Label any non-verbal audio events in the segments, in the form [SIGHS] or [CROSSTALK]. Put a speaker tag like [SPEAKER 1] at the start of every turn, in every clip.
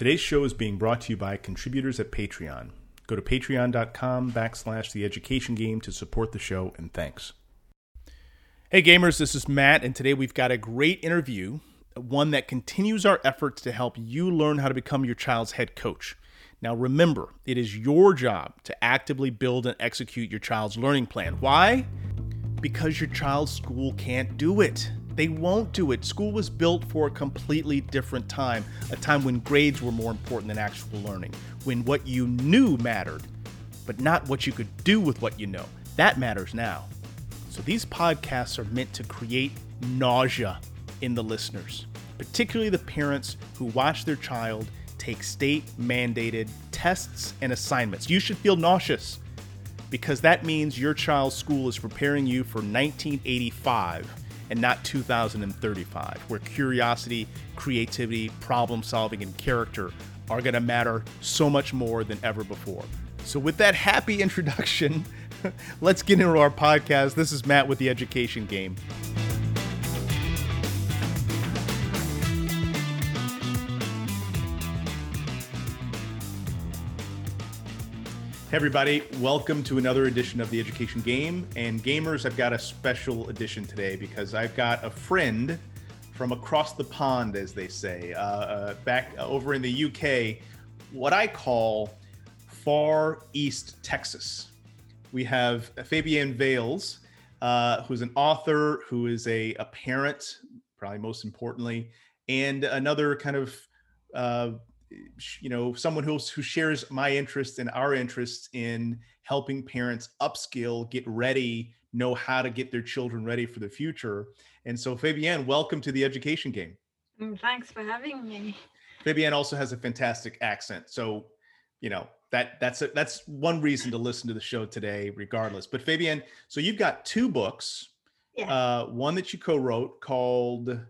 [SPEAKER 1] Today's show is being brought to you by contributors at Patreon. Go to patreon.com backslash the education game to support the show, and thanks. Hey gamers, this is Matt, and today we've got a great interview, one that continues our efforts to help you learn how to become your child's head coach. Now remember, it is your job to actively build and execute your child's learning plan. Why? Because your child's school can't do it. They won't do it. School was built for a completely different time, a time when grades were more important than actual learning, when what you knew mattered, but not what you could do with what you know. That matters now. So these podcasts are meant to create nausea in the listeners, particularly the parents who watch their child take state mandated tests and assignments. You should feel nauseous because that means your child's school is preparing you for 1985 and not 2035, where curiosity, creativity, problem solving, and character are going to matter so much more than ever before. So, with that happy introduction, [LAUGHS] let's get into our podcast. This is Matt with the Education Game. Hey everybody, welcome to another edition of the Education Game. And gamers, I've got a special edition today because I've got a friend from across the pond, as they say, uh, uh, back over in the UK, what I call far east Texas. We have Fabienne Vailes, uh, who's an author, who is a, a parent, probably most importantly, and another kind of uh, you know someone who who shares my interests and our interests in helping parents upskill get ready know how to get their children ready for the future. And so fabienne welcome to the education game.
[SPEAKER 2] Mm, thanks for having me.
[SPEAKER 1] Fabienne also has a fantastic accent. So you know that that's a, that's one reason to listen to the show today regardless. But fabienne so you've got two books
[SPEAKER 2] yeah.
[SPEAKER 1] uh, one that you co-wrote called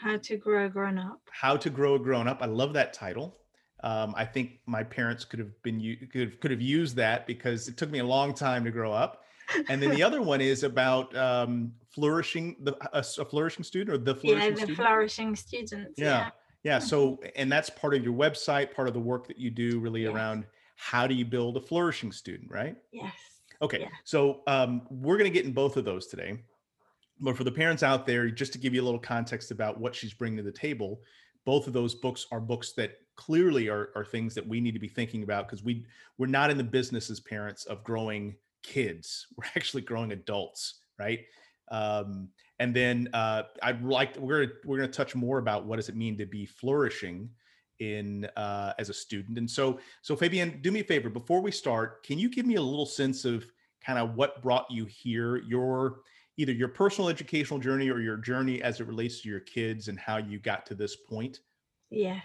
[SPEAKER 2] how to Grow a Grown Up.
[SPEAKER 1] How to Grow a Grown Up. I love that title. Um, I think my parents could have been could could have used that because it took me a long time to grow up. And then the other one is about um, flourishing the a, a, flourishing student or the [LAUGHS] flourishing
[SPEAKER 2] yeah the
[SPEAKER 1] student?
[SPEAKER 2] flourishing student.
[SPEAKER 1] Yeah. yeah. yeah, So and that's part of your website, part of the work that you do, really yes. around how do you build a flourishing student, right?
[SPEAKER 2] Yes.
[SPEAKER 1] Okay,
[SPEAKER 2] yeah.
[SPEAKER 1] so um, we're going to get in both of those today but for the parents out there, just to give you a little context about what she's bringing to the table, both of those books are books that clearly are, are things that we need to be thinking about because we we're not in the business as parents of growing kids. [LAUGHS] We're actually growing adults, right? Um, and then uh, I'd like we're we're going to touch more about what does it mean to be flourishing in uh, as a student. And so so Fabian, do me a favor before we start. Can you give me a little sense of kind of what brought you here? Your either your personal educational journey or your journey as it relates to your kids and how you got to this point?
[SPEAKER 2] Yes.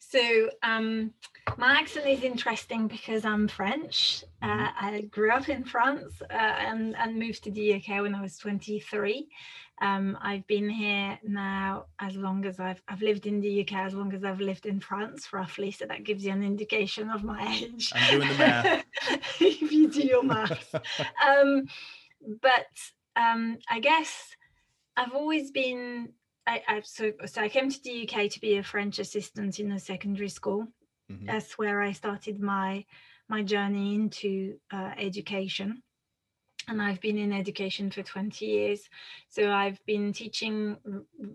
[SPEAKER 2] So um, my accent is interesting because I'm French. Uh, mm-hmm. I grew up in France uh, and, and moved to the UK when I was 23. Um, I've been here now as long as I've I've lived in the UK as long as I've lived in France, roughly. So that gives you an indication of my [LAUGHS] age.
[SPEAKER 1] I'm doing the math. [LAUGHS]
[SPEAKER 2] if you do your math. [LAUGHS] um, but um, I guess I've always been. I, I so so I came to the UK to be a French assistant in a secondary school. Mm-hmm. That's where I started my my journey into uh, education and I've been in education for 20 years. So I've been teaching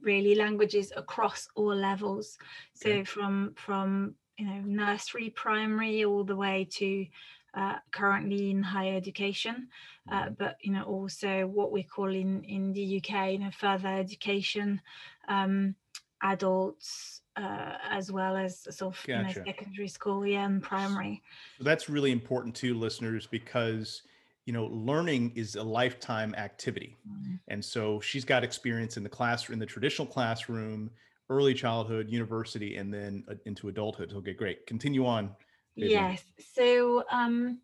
[SPEAKER 2] really languages across all levels. So okay. from from you know nursery, primary, all the way to uh, currently in higher education, uh, mm-hmm. but you know also what we call in in the UK, you know, further education, um, adults, uh, as well as sort of gotcha. you know, secondary school, yeah, and primary.
[SPEAKER 1] So that's really important to listeners, because you know learning is a lifetime activity, mm-hmm. and so she's got experience in the classroom, in the traditional classroom, early childhood, university, and then uh, into adulthood. Okay, great. Continue on
[SPEAKER 2] Yes. So um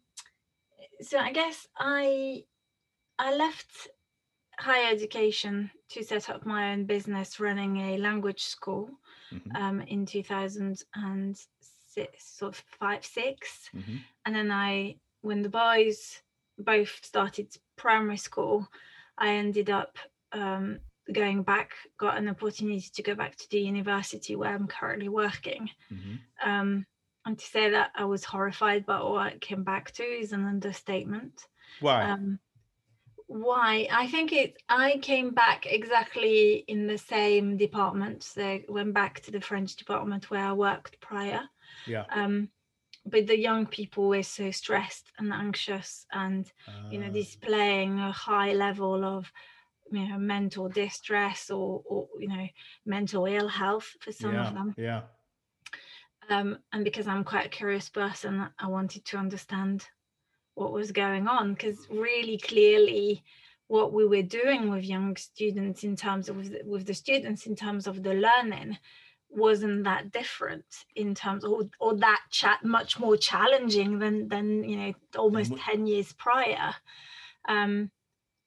[SPEAKER 2] so I guess I I left higher education to set up my own business running a language school mm-hmm. um, in 2006 sort of five 6 mm-hmm. and then i when the boys both started primary school i ended up um, going back, got an opportunity to go back to the university where I'm currently working. Mm-hmm. Um, and to say that I was horrified by what I came back to is an understatement.
[SPEAKER 1] Why? Um,
[SPEAKER 2] why? I think it. I came back exactly in the same department. So I went back to the French department where I worked prior.
[SPEAKER 1] Yeah.
[SPEAKER 2] Um, but the young people were so stressed and anxious, and uh, you know, ah. displaying a high level of you know mental distress or or you know mental ill health for some
[SPEAKER 1] yeah,
[SPEAKER 2] of them.
[SPEAKER 1] Yeah.
[SPEAKER 2] Um, and because I'm quite a curious person, I wanted to understand what was going on because really clearly what we were doing with young students in terms of with the, with the students in terms of the learning wasn't that different in terms or, or that chat much more challenging than than you know almost 10 years prior. Um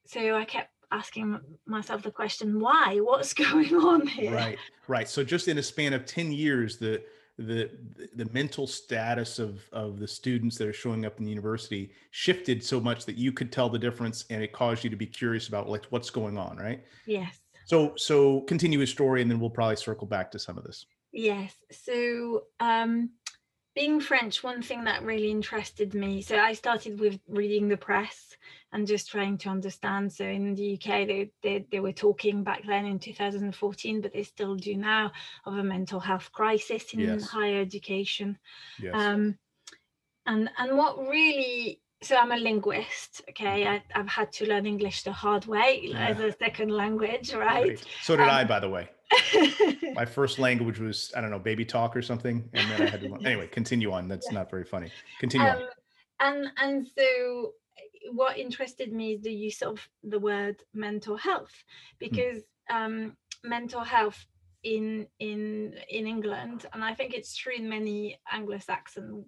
[SPEAKER 2] so i kept asking myself the question why? What's [LAUGHS] going on here?
[SPEAKER 1] Right right. So just in a span of 10 years the the the mental status of of the students that are showing up in the university shifted so much that you could tell the difference and it caused you to be curious about like what's going on right?
[SPEAKER 2] Yes.
[SPEAKER 1] So so continue his story and then we'll probably circle back to some of this.
[SPEAKER 2] Yes. So um being French, one thing that really interested me. So I started with reading the press and just trying to understand. So in the UK, they, they, they were talking back then in 2014, but they still do now, of a mental health crisis in yes. higher education.
[SPEAKER 1] Yes.
[SPEAKER 2] Um, and and what really so I'm a linguist. Okay, I, have had to learn English the hard way yeah. as a second language, right? right.
[SPEAKER 1] So did um, I, by the way. [LAUGHS] my first language was I don't know baby talk or something, and then I had to anyway [LAUGHS] continue on. That's yeah. not very funny. Continue um, on.
[SPEAKER 2] And and so what interested me is the use of the word mental health hmm. because hmm. um, mental health in in in England, and I think it's true in many Anglo-Saxon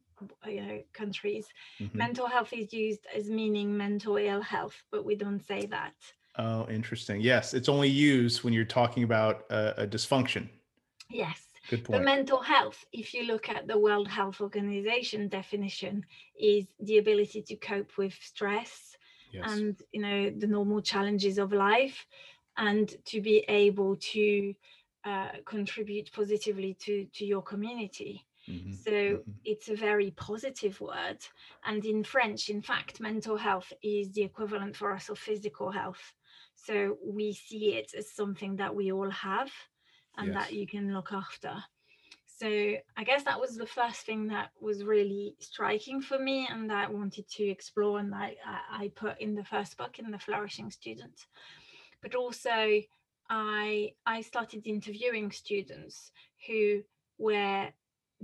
[SPEAKER 2] you know countries. Mm-hmm. Mental health is used as meaning mental ill health, but we don't say that.
[SPEAKER 1] Oh, interesting. Yes, it's only used when you're talking about a, a dysfunction.
[SPEAKER 2] Yes.
[SPEAKER 1] Good point.
[SPEAKER 2] But mental health, if you look at the World Health Organization definition, is the ability to cope with stress yes. and you know the normal challenges of life, and to be able to uh, contribute positively to to your community. Mm-hmm. So mm-hmm. it's a very positive word. And in French, in fact, mental health is the equivalent for us of physical health. So we see it as something that we all have and yes. that you can look after. So I guess that was the first thing that was really striking for me and that I wanted to explore and that I, I put in the first book in the Flourishing Student. But also I I started interviewing students who were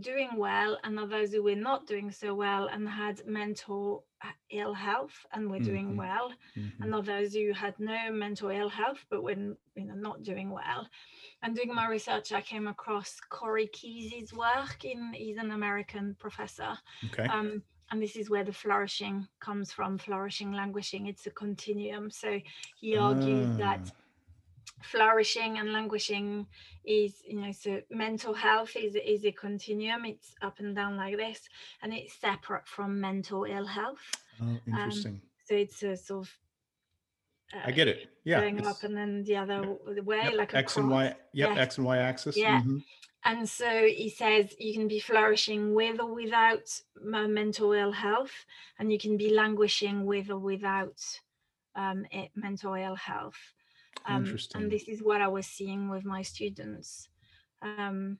[SPEAKER 2] doing well and others who were not doing so well and had mental ill health and we're doing mm-hmm. well. Mm-hmm. and others who had no mental ill health but were you know not doing well. And doing my research. I came across corey keyes's work in he's an american professor
[SPEAKER 1] okay. um,
[SPEAKER 2] and this is where the flourishing comes from flourishing languishing. It's a continuum. So he argues that ah flourishing and languishing is you know so mental health is is a continuum it's up and down like this and it's separate from mental ill health
[SPEAKER 1] oh um, interesting um,
[SPEAKER 2] so it's a sort of
[SPEAKER 1] uh, I get it. Yeah,
[SPEAKER 2] going up and then the other way,
[SPEAKER 1] yep,
[SPEAKER 2] like
[SPEAKER 1] X and Y. Yep, X and Y axis.
[SPEAKER 2] Yeah. Mm-hmm. And so he says you can be flourishing with or without mental ill health, and you can be languishing with or without um, it, mental ill health. Um,
[SPEAKER 1] Interesting.
[SPEAKER 2] And this is what I was seeing with my students. Um,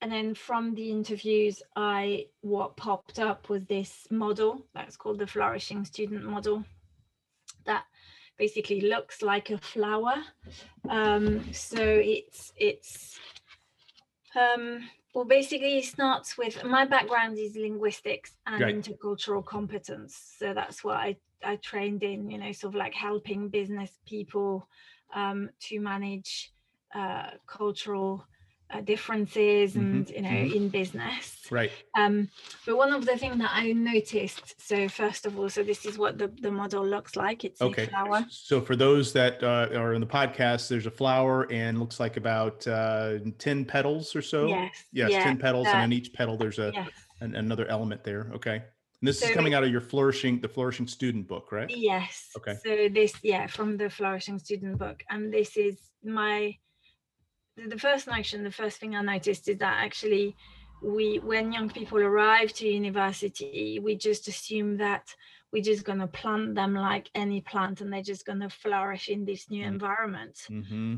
[SPEAKER 2] and then from the interviews, I what popped up was this model that's called the flourishing student model that basically looks like a flower. Um, so it's it's um, well, basically, it starts with my background is linguistics and right. intercultural competence. So that's what I I trained in, you know, sort of like helping business people um, to manage uh, cultural uh, differences and mm-hmm. you know mm-hmm. in business
[SPEAKER 1] right
[SPEAKER 2] um but one of the things that i noticed so first of all so this is what the, the model looks like it's
[SPEAKER 1] okay
[SPEAKER 2] a flower
[SPEAKER 1] so for those that uh, are in the podcast there's a flower and looks like about uh 10 petals or so
[SPEAKER 2] yes
[SPEAKER 1] yes yeah. 10 petals and on each petal there's a yes. an, another element there okay And this so, is coming out of your flourishing, the flourishing student book, right?
[SPEAKER 2] Yes. Okay. So this, yeah, from the flourishing student book, and this is my the first notion. The first thing I noticed is that actually, we when young people arrive to university, we just assume that we're just going to plant them like any plant, and they're just going to flourish in this new mm-hmm. environment. Mm-hmm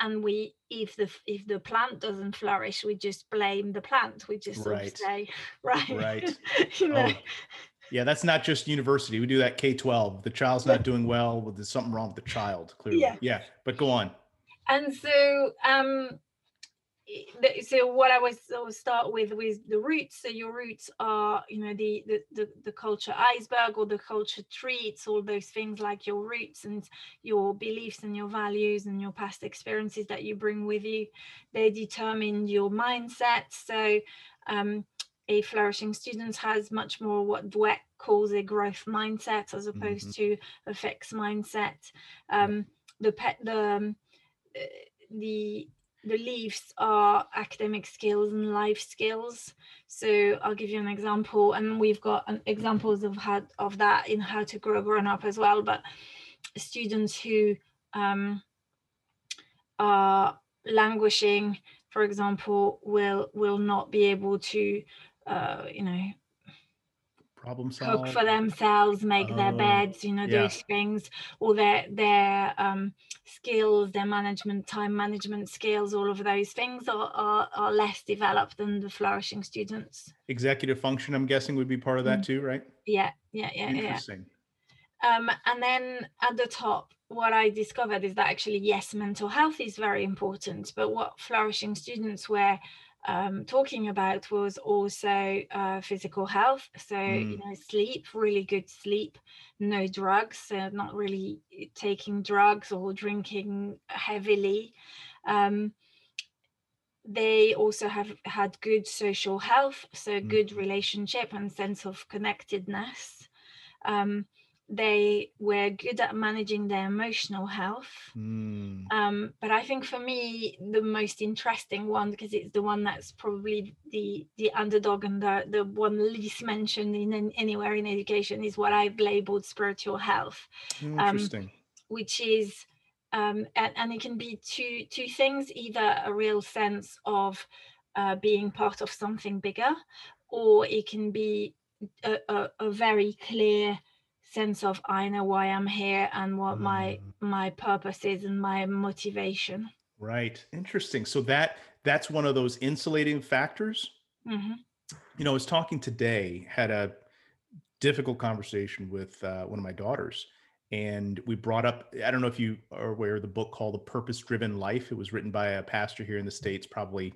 [SPEAKER 2] and we if the if the plant doesn't flourish we just blame the plant. We just right. Sort of say [LAUGHS] right
[SPEAKER 1] right. [LAUGHS] you know? oh. yeah that's not just university. We do that k-12 the child's not doing well well, there's something wrong with the child clearly. Yeah, yeah but go on.
[SPEAKER 2] And so um so what I was I'll start with with the roots. So your roots are, you know, the, the the the culture iceberg or the culture tree. It's all those things like your roots and your beliefs and your values and your past experiences that you bring with you. They determine your mindset. So um, a flourishing student has much more what Dweck calls a growth mindset as opposed mm-hmm. to a fixed mindset. Um, the pet the um, the the leaves are academic skills and life skills. So I'll give you an example, and we've got examples of how of that in how to grow grown up as well. But students who um, are languishing, for example, will will not be able to, uh, you know,
[SPEAKER 1] problem solve
[SPEAKER 2] cook for themselves make their oh, beds you know yeah. those things all their their um, skills their management time management skills all of those things are, are, are less developed than the flourishing students
[SPEAKER 1] executive function i'm guessing would be part of that mm. too right
[SPEAKER 2] yeah yeah yeah interesting yeah. um and then at the top what I discovered is that actually, yes, mental health is very important, but what flourishing students were um, talking about was also uh, physical health. So, mm. you know, sleep, really good sleep, no drugs, so not really taking drugs or drinking heavily. Um, they also have had good social health, so mm. good relationship and sense of connectedness. Um, they were good at managing their emotional health. Mm. Um, but I think for me, the most interesting one, because it's the one that's probably the the underdog and the, the one least mentioned in, in anywhere in education, is what I've labeled spiritual health.
[SPEAKER 1] Um, interesting. Um,
[SPEAKER 2] which is um, and, and it can be two two things: either a real sense of uh, being part of something bigger, or it can be a, a, a very clear sense of I know why I'm here and what mm. my my purpose is and my motivation.
[SPEAKER 1] Right. Interesting. So that that's one of those insulating factors. Mm-hmm. You know, I was talking today, had a difficult conversation with uh, one of my daughters, and we brought up i don't know if you are aware of the book called the purpose driven life it was written by a pastor here in the states probably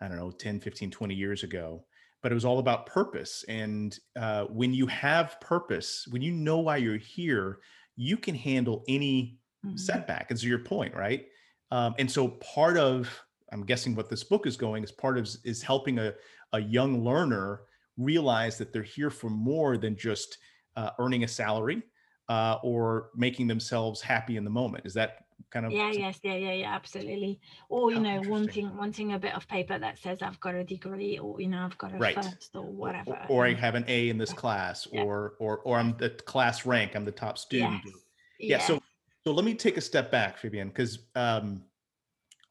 [SPEAKER 1] i don't know 10 15 20 years ago but it was all about purpose. And uh, when you have purpose, when you know why you're here, you can handle any mm-hmm. setback. And so your point, right? Um, and so part of, I'm guessing what this book is going is part of is helping a, a young learner realize that they're here for more than just uh, earning a salary uh, or making themselves happy in the moment. Is that kind of
[SPEAKER 2] yeah yes yeah yeah yeah absolutely or you oh, know wanting wanting a bit of paper that says i've got a degree or you know i've got a right. first or whatever
[SPEAKER 1] or, or i have an a in this class yeah. or or or i'm the class rank i'm the top student yes. yeah. yeah so so let me take a step back fabian because um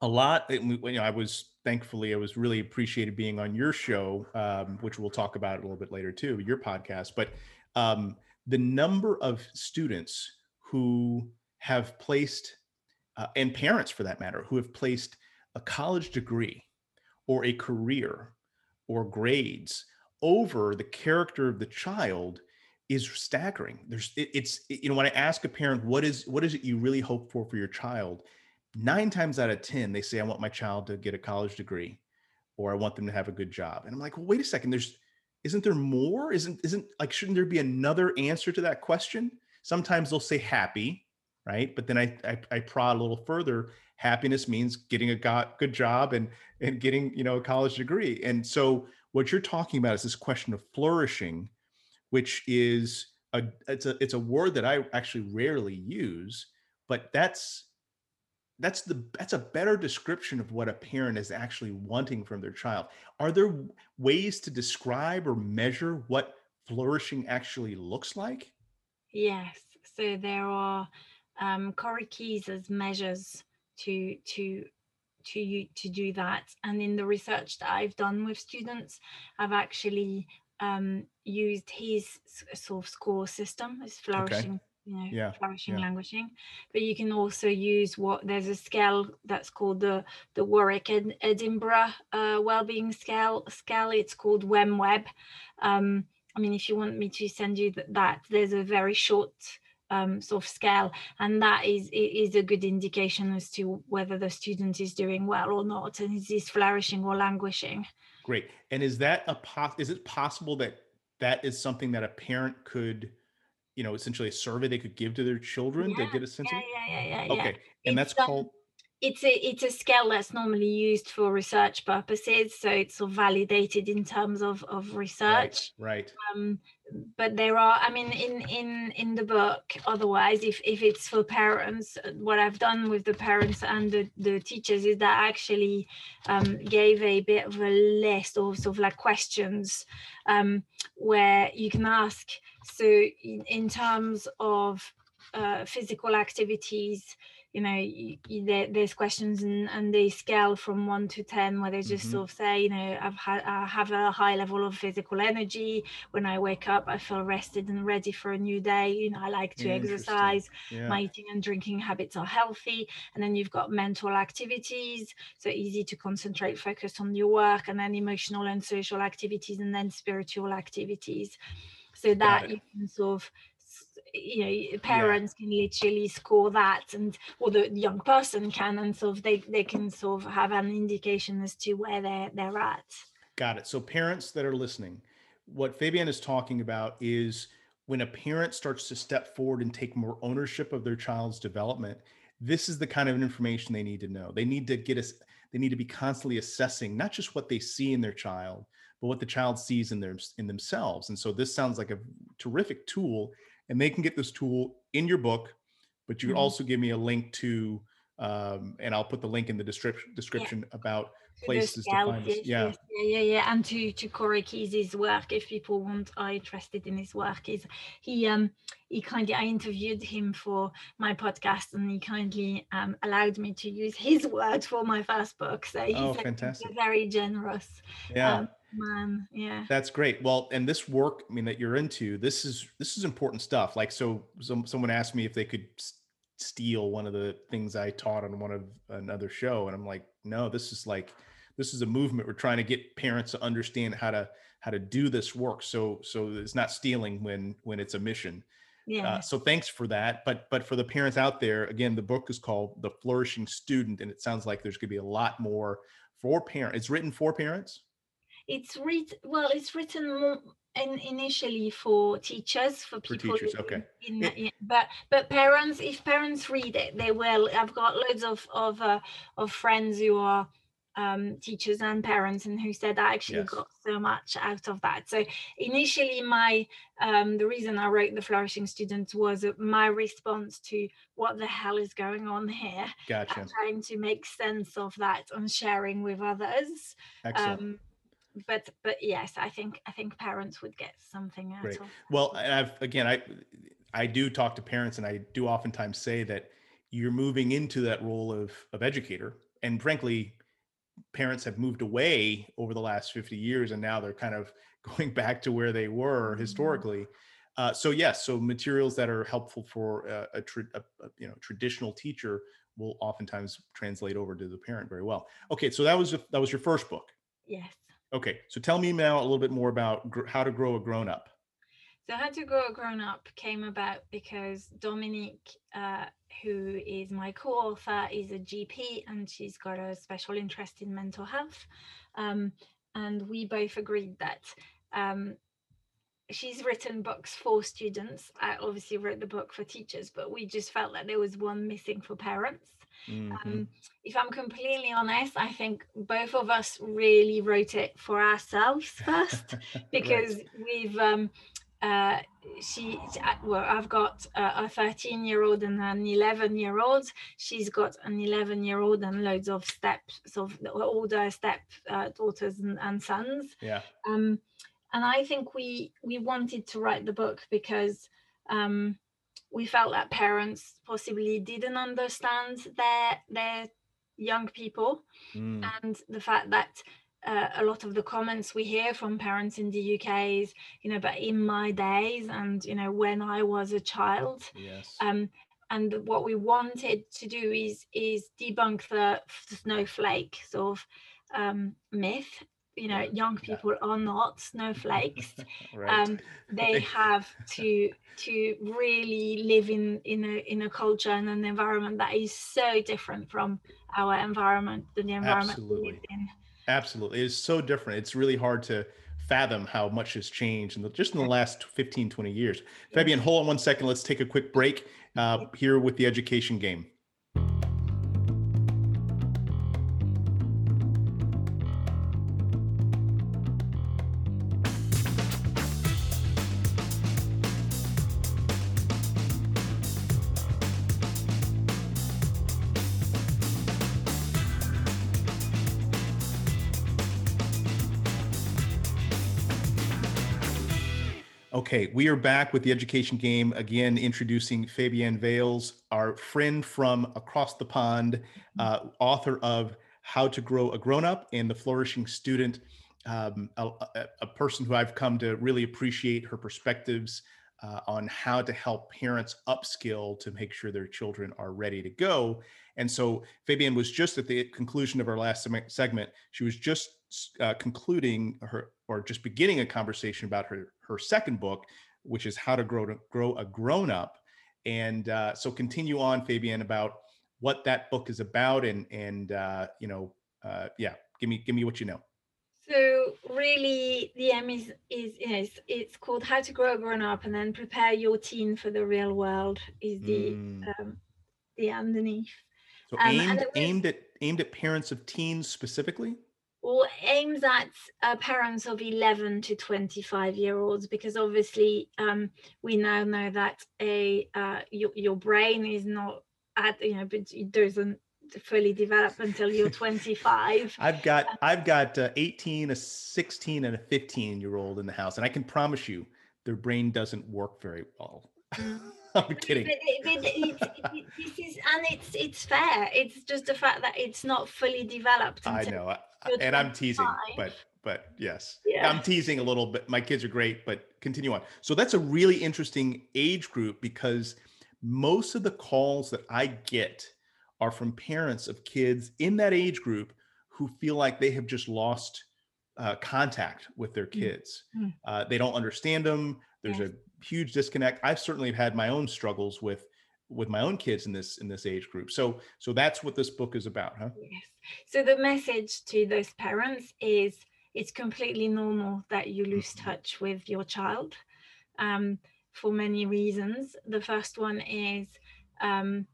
[SPEAKER 1] a lot you know i was thankfully i was really appreciated being on your show um, which we'll talk about a little bit later too your podcast but um, the number of students who have placed uh, and parents for that matter, who have placed a college degree or a career or grades over the character of the child is staggering. There's it, it's it, you know when I ask a parent what is what is it you really hope for for your child, nine times out of ten they say I want my child to get a college degree, or I want them to have a good job. And I'm like, well, wait a second. There's isn't there more? Isn't isn't like shouldn't there be another answer to that question? Sometimes they'll say happy, right? But then I, I, I prod a little further. Happiness means getting a good job and and getting you know a college degree. And so what you're talking about is this question of flourishing, which is a it's a it's a word that I actually rarely use, but that's that's the that's a better description of what a parent is actually wanting from their child. Are there ways to describe or measure what flourishing actually looks like?
[SPEAKER 2] Yes. So there are um, Corey Keyes measures to to to you to do that. And in the research that I've done with students, I've actually um, used his sort of score system, his flourishing. Okay. You know, yeah, flourishing, yeah. languishing, but you can also use what there's a scale that's called the the Warwick Ed, Edinburgh uh, Wellbeing Scale. Scale. It's called WEMWBS. Um, I mean, if you want me to send you that, that there's a very short um, sort of scale, and that is is a good indication as to whether the student is doing well or not, and is this flourishing or languishing.
[SPEAKER 1] Great. And is that a pos- is it possible that that is something that a parent could, you know, essentially a survey they could give to their children
[SPEAKER 2] yeah,
[SPEAKER 1] to get a sense
[SPEAKER 2] yeah,
[SPEAKER 1] of?
[SPEAKER 2] Yeah, yeah, yeah,
[SPEAKER 1] Okay.
[SPEAKER 2] Yeah.
[SPEAKER 1] And it's, that's called
[SPEAKER 2] it's a it's a scale that's normally used for research purposes so it's sort of validated in terms of of research
[SPEAKER 1] right, right.
[SPEAKER 2] Um, but there are i mean in in in the book otherwise if if it's for parents what i've done with the parents and the, the teachers is that I actually um, gave a bit of a list of sort of like questions um, where you can ask so in, in terms of uh, physical activities you know you, you, there, there's questions and, and they scale from one to ten where they just mm-hmm. sort of say you know i've had i have a high level of physical energy. When i wake up i feel rested and ready for a new day. You know i like to exercise. Yeah. my eating and drinking habits are healthy. And then you've got mental activities. So easy to concentrate focus on your work and then emotional and social activities and then spiritual activities. So that you can sort of you know parents yeah. can literally score that and or the young person can and sort of they they can sort of have an indication as to where they're they're at.
[SPEAKER 1] Got it. So parents that are listening what fabian is talking about is when a parent starts to step forward and take more ownership of their child's development this is the kind of information they need to know. They need to get us they need to be constantly assessing not just what they see in their child but what the child sees in their in themselves. And so this sounds like a terrific tool and they can get this tool in your book but you mm-hmm. also give me a link to um, and i'll put the link in the description description yeah. about places to find this.
[SPEAKER 2] Yeah. yeah yeah yeah and to to corey keyes work if people want are interested in his work is he um he kindly i interviewed him for my podcast and he kindly um allowed me to use his word for my first book so he's
[SPEAKER 1] oh, fantastic.
[SPEAKER 2] very generous
[SPEAKER 1] yeah um,
[SPEAKER 2] man yeah.
[SPEAKER 1] That's great. Well and this work i mean that you're into this is this is important stuff. Like so some, someone asked me if they could steal one of the things i taught on one of another show and i'm like no this is like this is a movement. We're trying to get parents to understand how to how to do this work. So so it's not stealing when when it's a mission.
[SPEAKER 2] Yeah. uh,
[SPEAKER 1] so thanks for that but but for the parents out there again the book is called the flourishing student and it sounds like there's going to be a lot more for parents it's written for parents
[SPEAKER 2] it's written well it's written in, initially for teachers for people
[SPEAKER 1] for teachers okay
[SPEAKER 2] in, in, but but parents if parents read it they will i've got loads of of uh, of friends who are um, teachers and parents and who said I actually yes. got so much out of that. So initially my um, the reason I wrote the flourishing students was my response to what the hell is going on here.
[SPEAKER 1] Gotcha.
[SPEAKER 2] trying to make sense of that and sharing with others.
[SPEAKER 1] Excellent. Um,
[SPEAKER 2] but but yes, I think I think parents would get something out Great. of.
[SPEAKER 1] Well, I've again I I do talk to parents and I do oftentimes say that you're moving into that role of of educator and frankly parents have moved away over the last 50 years and now they're kind of [LAUGHS] going back to where they were mm-hmm. historically uh, so yes so materials that are helpful for a, a, tra- a, a, you know traditional teacher will oftentimes translate over to the parent very well okay so that was that was your first book
[SPEAKER 2] yes
[SPEAKER 1] okay so tell me now a little bit more about gr- how to grow a grown up
[SPEAKER 2] so how to grow a grown up came about because dominique uh, who is my co-author, is a GP and she's got a special interest in mental health. Um, and we both agreed that um, she's written books for students. I obviously wrote the book for teachers, but we just felt that there was one missing for parents. Mm-hmm. Um, if I'm completely honest, I think both of us really wrote it for ourselves [LAUGHS] first [LAUGHS] because right. we've um, uh, she well i've got a 13 year old and an 11 year old she's got an 11 year old and loads of steps of older step uh, daughters and, and, sons
[SPEAKER 1] yeah
[SPEAKER 2] um and I think we we wanted to write the book because um, we felt that parents possibly didn't understand their their young people mm. and the fact that uh, a lot of the comments we hear from parents in the UK is, you know, but in my days and you know when I was a child,
[SPEAKER 1] yes.
[SPEAKER 2] um, and what we wanted to do is is debunk the snowflake sort of um, myth you know young people are not snowflakes. [LAUGHS] Right. um, they have to to really live in in a in a culture and an environment that is so different from our environment than the environment
[SPEAKER 1] absolutely.
[SPEAKER 2] we live in.
[SPEAKER 1] Absolutely. It's so different. It's really hard to fathom how much has changed in the, just in the last 15 20 years. Fabian hold on one second. Let's take a quick break uh, here with the education game Okay, we are back with the education game again, introducing Fabienne Vailes, our friend from across the pond, uh, author of How to Grow a Grown Up and The Flourishing Student, um, a, a, person who I've come to really appreciate her perspectives uh, on how to help parents upskill to make sure their children are ready to go. And so Fabienne was just at the conclusion of our last segment. She was just uh, concluding her or just beginning a conversation about her her second book, which is how to grow to grow a grown up. And uh, so continue on, Fabian, about what that book is about, and and uh, you know, uh, yeah, give me give me what you know.
[SPEAKER 2] So really, the aim is is yes, it's called How to Grow a Grown Up, and then prepare your teen for the real world is the mm. um, the underneath.
[SPEAKER 1] So um, aimed was, aimed at aimed at parents of teens specifically
[SPEAKER 2] or aims at uh, parents of 11 to 25 year olds because obviously um, we now know that a uh, your, your brain is not at you know but it doesn't fully develop until you're [LAUGHS] 25
[SPEAKER 1] i've got i've got uh, 18 a 16 and a 15 year old in the house and i can promise you their brain doesn't work very well mm. [LAUGHS] I'm kidding. But,
[SPEAKER 2] but this is, and it's it's fair. It's just the fact that it's not fully developed.
[SPEAKER 1] I know and I'm teasing, but but yes, yeah. I'm teasing a little bit. My kids are great, but continue on. So that's a really interesting age group because most of the calls that I get are from parents of kids in that age group who feel like they have just lost uh, contact with their mm. kids. Mm-hmm. Uh, they don't understand them. There's yes. a huge disconnect. I've certainly had my own struggles with with my own kids in this in this age group so so that's what this book is about huh
[SPEAKER 2] yes so the message to those parents is it's completely normal that you lose mm-hmm. touch with your child um, for many reasons the first one is um,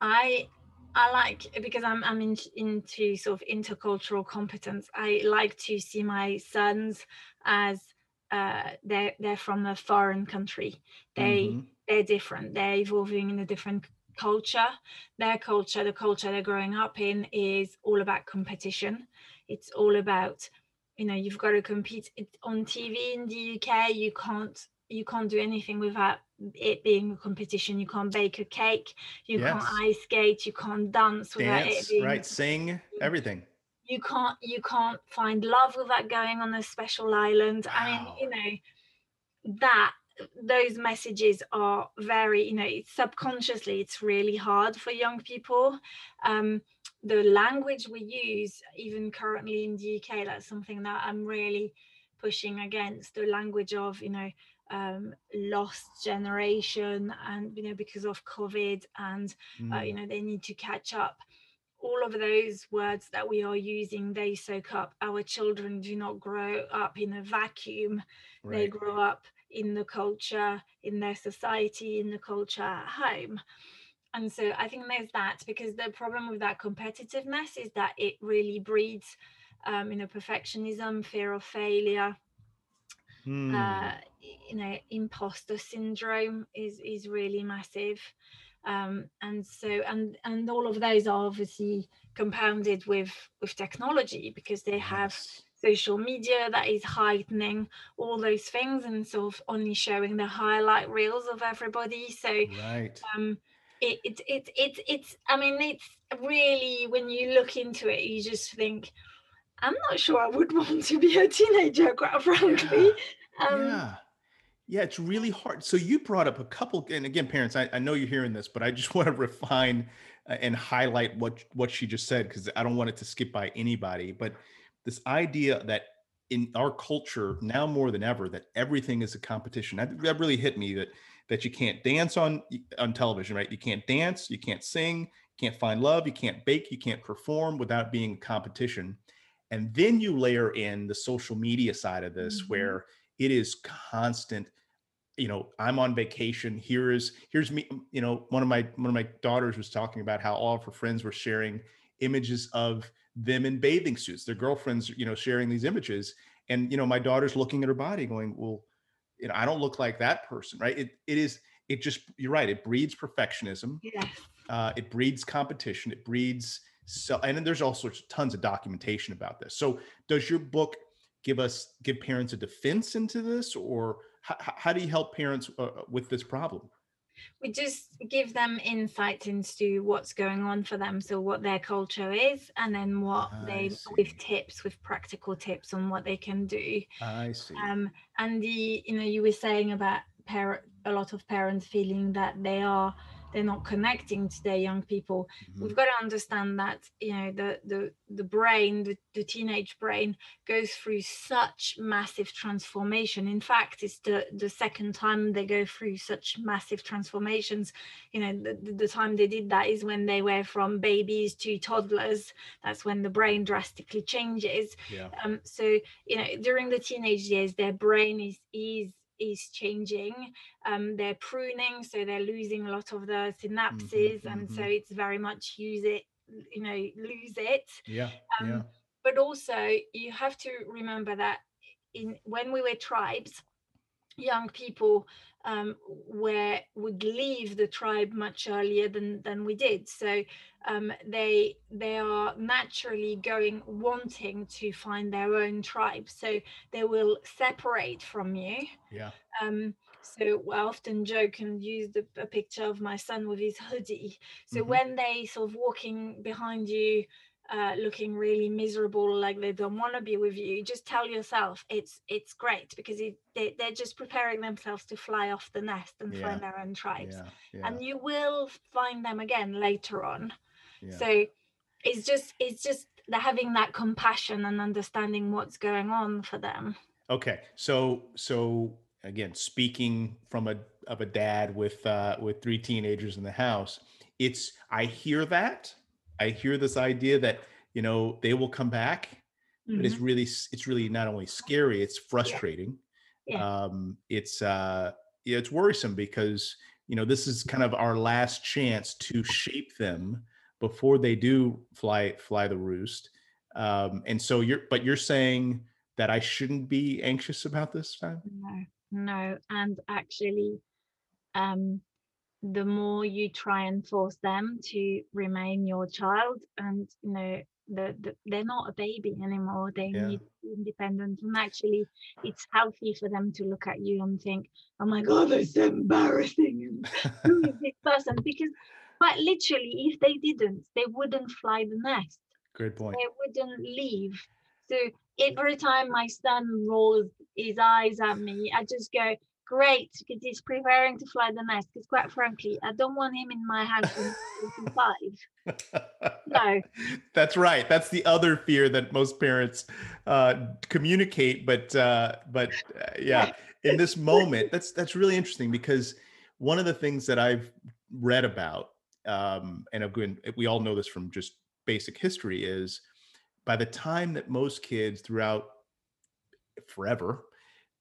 [SPEAKER 2] i i like because i'm i'm in, into sort of intercultural competence i like to see my sons as uh, they're they're from a foreign country. They mm-hmm. they're different. They're evolving in a different culture. Their culture the culture they're growing up in is all about competition. It's all about you know you've got to compete on tv in the uk you can't you can't do anything without it being a competition. You can't bake a cake. You yes. can't ice skate. You can't dance without
[SPEAKER 1] dance,
[SPEAKER 2] it being
[SPEAKER 1] right sing everything
[SPEAKER 2] you can't you can't find love without going on a special island wow. i mean you know that those messages are very you know subconsciously it's really hard for young people um, the language we use even currently in the uk that's something that i'm really pushing against the language of you know um, lost generation and you know because of covid and mm. uh, you mm. know they need to catch up all of those words that we are using they soak up our children do not grow up in a vacuum right. they grow up in the culture, in their society, in the culture at home. And so I think there's that because the problem with that competitiveness is that it really breeds, um, you know, perfectionism, fear of failure, hmm. uh, you know, imposter syndrome is is really massive. Um, and so and and all of those are obviously compounded with with technology because they have social media that is heightening all those things and sort of only showing the highlight reels of everybody. So
[SPEAKER 1] right.
[SPEAKER 2] um it, it, it, it, it's i mean it's really when you look into it you just think i'm not sure i would [LAUGHS] want to be a teenager quite frankly
[SPEAKER 1] yeah. Um, yeah yeah it's really hard so you brought up a couple and again parents i, I know you're hearing this but i just [LAUGHS] want to refine uh, and highlight what what she just said because i don't want it to skip by anybody but this idea that in our culture now more than ever that everything is a competition that, that really hit me that that you can't dance on on television, right? You can't dance, you can't sing, you can't find love, you can't bake, you can't perform without being a competition. And then you layer in the social media side of this mm-hmm. where it is constant you know i'm on vacation here is here's me you know one of my one of my daughters was talking about how all of her friends were sharing images of them in bathing suits their girlfriends you know sharing these images and you know my daughter's looking at her body going well you know, I don't look like that person, right? It it is it just you're right. It breeds perfectionism.
[SPEAKER 2] Yeah.
[SPEAKER 1] Uh, it breeds competition. It breeds so, and then there's all sorts of tons of documentation about this. So, does your book give us give parents a defense into this, or how, how do you help parents uh, with this problem?
[SPEAKER 2] we just give them insights into what's going on for them so what their culture is and then what I they see. with tips with practical tips on what they can do
[SPEAKER 1] i see
[SPEAKER 2] um and the you know you were saying about parent a lot of parents feeling that they are they're not connecting to their young people. Mm-hmm. we've got to understand that you know the the the brain the, the teenage brain goes through such massive transformation. In fact it's the the second time they go through such massive transformations. You know the, the time they did that is when they were from babies to toddlers. That's when the brain drastically changes.
[SPEAKER 1] Yeah.
[SPEAKER 2] um so you know during the teenage years their brain is is is changing. Um, they're pruning, so they're losing a lot of the synapses, mm-hmm, and mm-hmm. so it's very much use it, you know, lose it.
[SPEAKER 1] Yeah. Um, yeah.
[SPEAKER 2] But also, you have to remember that in when we were tribes, young people um, where would leave the tribe much earlier than than we did. So um, they they are naturally going wanting to find their own tribe. So they will separate from you.
[SPEAKER 1] Yeah.
[SPEAKER 2] Um, so I often joke and use the, a picture of my son with his hoodie. So mm-hmm. when they sort of walking behind you uh, looking really miserable like they don't want to be with you just tell yourself it's it's great because it, they, they're just preparing themselves to fly off the nest and yeah. find their own tribes yeah. Yeah. and you will find them again later on so it's just it's just having that compassion and understanding what's going on for them
[SPEAKER 1] okay so so again speaking from a of a dad with uh with three teenagers in the house it's i hear that I hear this idea that you know they will come back, mm-hmm. but it's mm-hmm. really it's really not only scary, it's frustrating. Yeah. Yeah. Um, it's uh, yeah, it's worrisome because you know this is kind of our last chance to shape them before they do fly fly the roost. Um, and so you're but you're saying that I shouldn't be anxious about this time?
[SPEAKER 2] No, no, and actually, um, the more you try and force them to remain your child and you know the, the, they're not a baby anymore they yeah. need independence and actually it's healthy for them to look at you and think oh my god that's so embarrassing And who is this person because but literally if they didn't they wouldn't fly the nest.
[SPEAKER 1] Great point.
[SPEAKER 2] They wouldn't leave. So every time my son rolls his eyes at me i just go great because he's preparing to fly the nest. Because quite frankly, I don't want him in my house in five. no. [LAUGHS]
[SPEAKER 1] That's right. That's the other fear that most parents uh, communicate. But uh, but uh, yeah, in this moment, that's that's really interesting because one of the things that I've read about, um, and again, we all know this from just basic history, is by the time that most kids throughout forever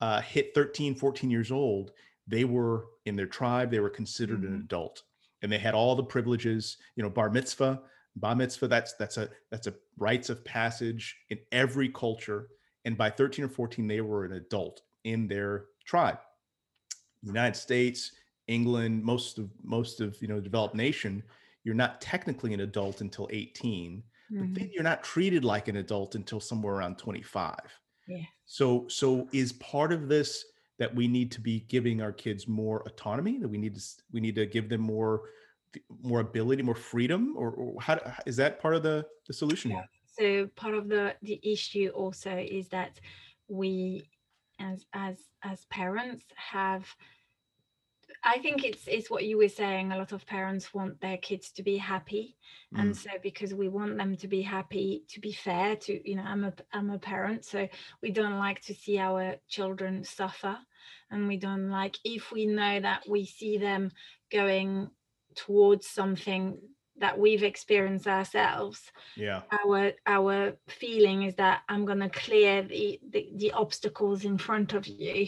[SPEAKER 1] uh, hit 13, 14 years old, they were in their tribe, they were considered mm-hmm. an adult and they had all the privileges, you know, bar mitzvah, bar mitzvah, that's, that's a, that's a rites of passage in every culture. And by 13 or 14, they were an adult in their tribe. United States, England, most of, most of, you know, developed nation, you're not technically an adult until 18. but mm-hmm. then you're not treated like an adult until somewhere around 25
[SPEAKER 2] yeah
[SPEAKER 1] so so is part of this that we need to be giving our kids more autonomy that we need to we need to give them more more ability more freedom or, or how is that part of the the solution yeah.
[SPEAKER 2] here so part of the the issue also is that we as as as parents have I think it's it's what you were saying. A lot of parents want their kids to be happy, mm. and so because we want them to be happy, to be fair, to you know, I'm a I'm a parent, so we don't like to see our children suffer, and we don't like if we know that we see them going towards something that we've experienced ourselves
[SPEAKER 1] yeah
[SPEAKER 2] our our feeling is that i'm going to clear the, the, the obstacles in front of you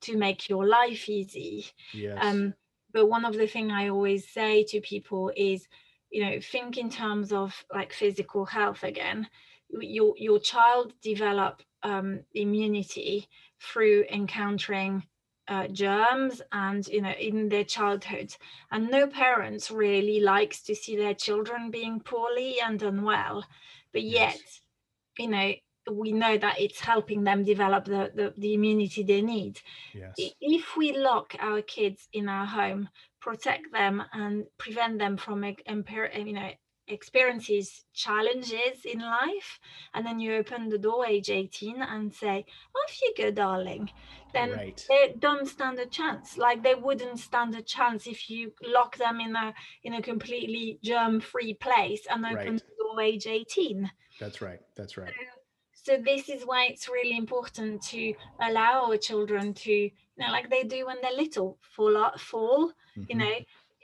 [SPEAKER 2] to make your life easy
[SPEAKER 1] yes.
[SPEAKER 2] um but one of the things i always say to people is you know think in terms of like physical health again your your child develop um, immunity through encountering uh, germs and you know in their childhood and no parents really likes to see their children being poorly and unwell but yet yes. you know we know that it's helping them develop the, the, the immunity they need
[SPEAKER 1] yes.
[SPEAKER 2] if we lock our kids in our home protect them and prevent them from you know experiences challenges in life and then you open the door age 18 and say off you go darling then right. they don't stand a chance like they wouldn't stand a chance if you lock them in a in a completely germ free place and open right. the door age 18
[SPEAKER 1] that's right that's right
[SPEAKER 2] so, so this is why it's really important to allow our children to you know like they do when they're little fall out fall mm-hmm. you know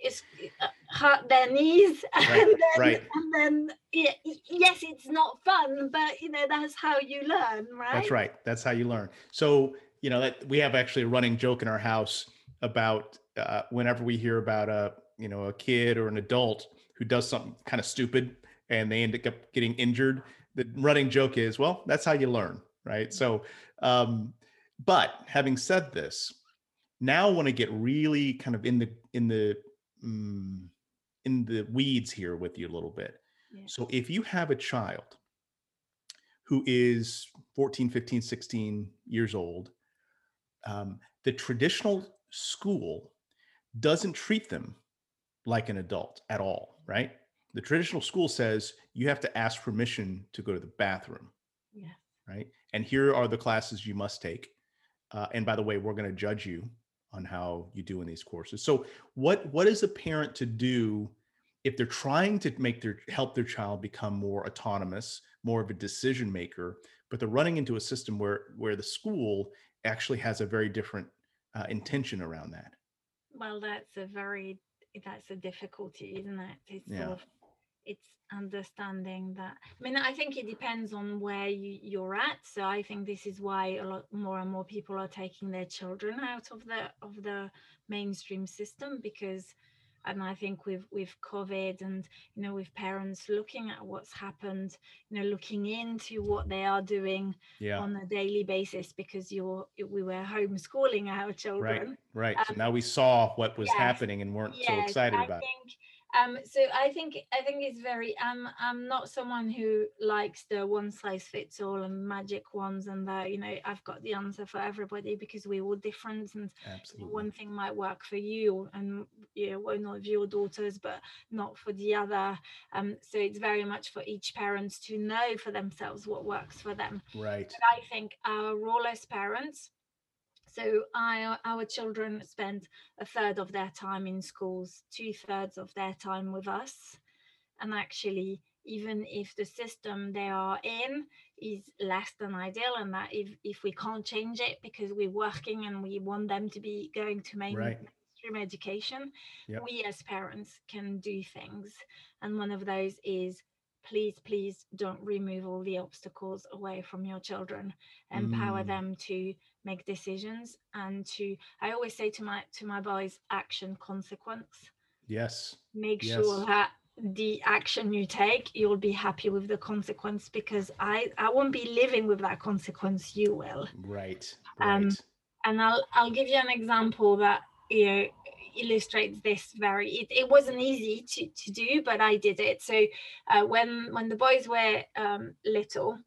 [SPEAKER 2] is uh, hurt their knees [LAUGHS]
[SPEAKER 1] right, and then, right.
[SPEAKER 2] and then yeah, yes it's not fun but you know that's how you learn right
[SPEAKER 1] that's right that's how you learn so you know that we have actually a running joke in our house about uh, whenever we hear about a you know a kid or an adult who does something kind of stupid and they end up getting injured the running joke is well that's how you learn right so um but having said this now I want to get really kind of in the in the mm, in the weeds here with you a little bit. Yeah. So if you have a child who is 14, 15, 16 years old, um, the traditional school doesn't treat them like an adult at all, right? The traditional school says you have to ask permission to go to the bathroom.
[SPEAKER 2] Yeah.
[SPEAKER 1] Right. And here are the classes you must take. Uh, and by the way, we're going to judge you on how you do in these courses. So what what is a parent to do if they're trying to make their help their child become more autonomous, more of a decision maker, but they're running into a system where where the school actually has a very different uh, intention around that.
[SPEAKER 2] Well, that's a very that's a difficulty, isn't it? It's yeah. sort of it's understanding that i mean i think it depends on where you, you're at. So i think this is why a lot more and more people are taking their children out of the of the mainstream system because and i think with with covid and you know with parents looking at what's happened you know looking into what they are doing
[SPEAKER 1] yeah.
[SPEAKER 2] on a daily basis because you're we were homeschooling our children.
[SPEAKER 1] right. Right um, so now we saw what was yes, happening and weren't yes, so excited
[SPEAKER 2] I
[SPEAKER 1] about
[SPEAKER 2] think, um so i think i think it's very um i'm not someone who likes the one size fits all and magic ones and that you know i've got the answer for everybody because we're all different and
[SPEAKER 1] Absolutely.
[SPEAKER 2] one thing might work for you and you know one of your daughters but not for the other. Um so it's very much for each parent to know for themselves what works for them.
[SPEAKER 1] Right.
[SPEAKER 2] But i think our role as parents so I, our children spend a third of their time in schools, two thirds of their time with us. And actually, even if the system they are in is less than ideal, and that if, if we can't change it because we're working and we want them to be going to main, right. mainstream education, yep. we as parents can do things. And one of those is please, please don't remove all the obstacles away from your children. Empower mm. them to make decisions and to i always say to my to my boys action consequence
[SPEAKER 1] yes
[SPEAKER 2] make
[SPEAKER 1] yes.
[SPEAKER 2] sure that the action you take you'll be happy with the consequence because i i won't be living with that consequence you will
[SPEAKER 1] right,
[SPEAKER 2] um, right. um and i'll i'll give you an example that you know illustrates this very it, it wasn't easy to, to do but i did it so uh, when when the boys were um, little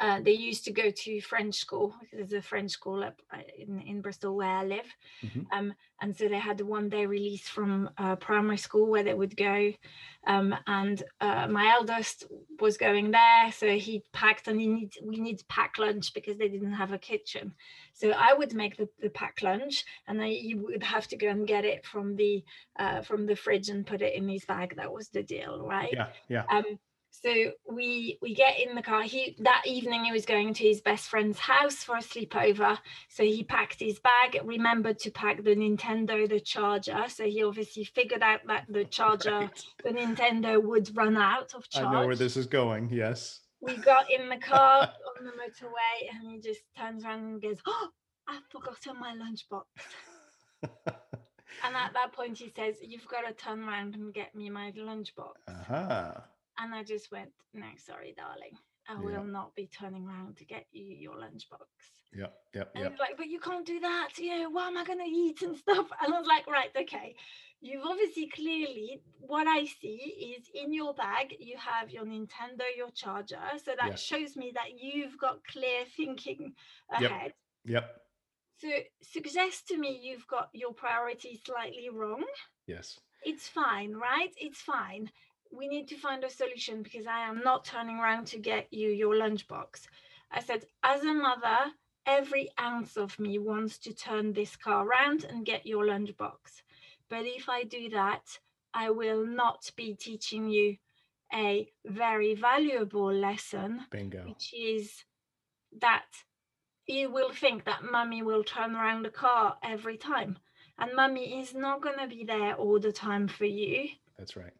[SPEAKER 2] uh, they used to go to French school. There's a French school up uh, in, in Bristol where I live. Mm-hmm. Um, and so they had a one day release from uh, primary school where they would go. Um, and uh, my eldest was going there. So he packed and he need, we need to pack lunch because they didn't have a kitchen. So I would make the, the pack lunch and then you would have to go and get it from the uh, from the fridge and put it in his bag. That was the deal, right?
[SPEAKER 1] Yeah, yeah.
[SPEAKER 2] Um, so we we get in the car. He that evening he was going to his best friend's house for a sleepover. So he packed his bag remembered to pack the nintendo the charger. So he obviously figured out that the charger right. the nintendo would run out of charge
[SPEAKER 1] i know where this is going yes.
[SPEAKER 2] We got in the car [LAUGHS] on the motorway and he just turns around and goes oh i've forgotten my lunchbox. [LAUGHS] And at that point he says you've got to turn around and get me my lunchbox. Uh-huh and I just went, no, sorry, darling. I yeah. will not be turning around to get you your lunchbox.
[SPEAKER 1] Yeah, yeah,
[SPEAKER 2] and
[SPEAKER 1] yeah.
[SPEAKER 2] like, but you can't do that. You know, what am I going to eat and stuff? And I was like, right, okay. You've obviously clearly what I see is in your bag you have your Nintendo, your charger. So that yeah. shows me that you've got clear thinking ahead.
[SPEAKER 1] Yep. yep.
[SPEAKER 2] So suggests to me you've got your priorities slightly wrong.
[SPEAKER 1] Yes.
[SPEAKER 2] It's fine, right? It's fine we need to find a solution because I am not turning around to get you your lunchbox. I said, as a mother, every ounce of me wants to turn this car around and get your lunchbox. But if I do that, I will not be teaching you a very valuable lesson,
[SPEAKER 1] Bingo.
[SPEAKER 2] which is that you will think that mummy will turn around the car every time. And mummy is not going to be there all the time for you.
[SPEAKER 1] That's right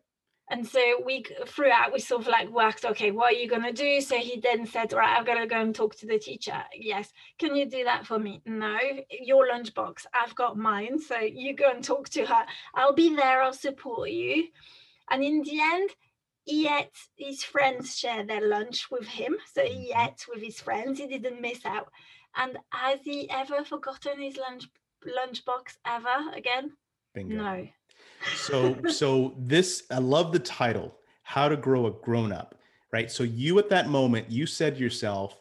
[SPEAKER 2] and so we throughout we sort of like worked okay what are you going to do? So he then said right i've got to go and talk to the teacher. Yes. Can you do that for me? No. Your lunchbox. I've got mine so you go and talk to her. I'll be there i'll support you. And in the end yet his friends share their lunch with him. So he mm-hmm. with his friends he didn't miss out. And has he ever forgotten his lunch lunchbox ever again?
[SPEAKER 1] Bingo.
[SPEAKER 2] no
[SPEAKER 1] so so this i love the title how to grow a grown up right? So you at that moment you said to yourself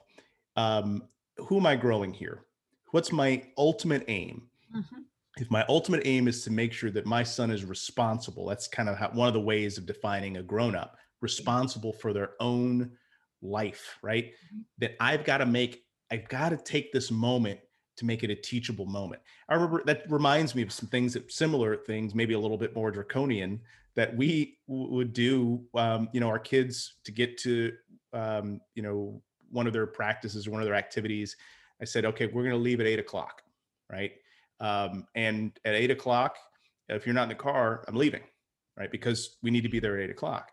[SPEAKER 1] um, who am i growing here? What's my ultimate aim? Mm-hmm. if my ultimate aim is to make sure that my son is responsible that's kind of how, one of the ways of defining a grown up responsible for their own life right? Mm-hmm. that i've got to make i've got to take this moment to make it a teachable moment. I remember that reminds me of some things that similar things, maybe a little bit more draconian that we w- would do. Um, you know, our kids to get to, um, you know, one of their practices or one of their activities. I said, okay, we're going to leave at eight o'clock, right? Um, and at eight o'clock, if you're not in the car, I'm leaving, right? Because we need to be there at eight o'clock.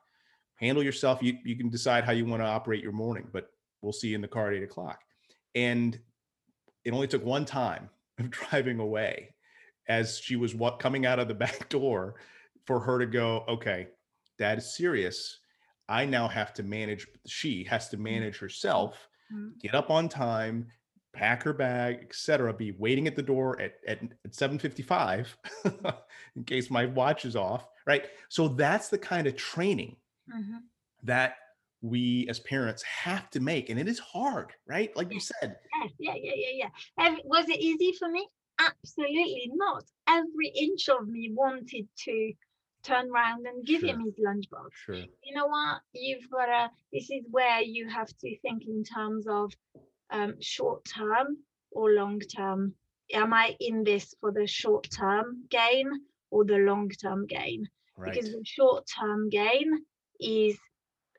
[SPEAKER 1] Handle yourself. You you can decide how you want to operate your morning, but we'll see you in the car at eight o'clock. And it only took one time [LAUGHS] of driving away as she was what coming out of the [LAUGHS] back door for her to go, okay, dad is serious. I now have to manage, she has to mm-hmm. manage herself, mm-hmm. get up on time, pack her bag, etc. Be waiting at the door at, at, at 755 [LAUGHS] in case my watch is off. Right. So that's the kind of training mm-hmm. that we as parents have to make and it is hard right like you said
[SPEAKER 2] yeah yeah yeah yeah. Was it easy for me? Absolutely not. Every inch of me wanted to turn around and give sure. him his lunchbox.
[SPEAKER 1] Sure.
[SPEAKER 2] you know what? You've got to this is where you have to think in terms of um, short term or long term. Am i in this for the short term gain or the long term gain right. because the short term gain is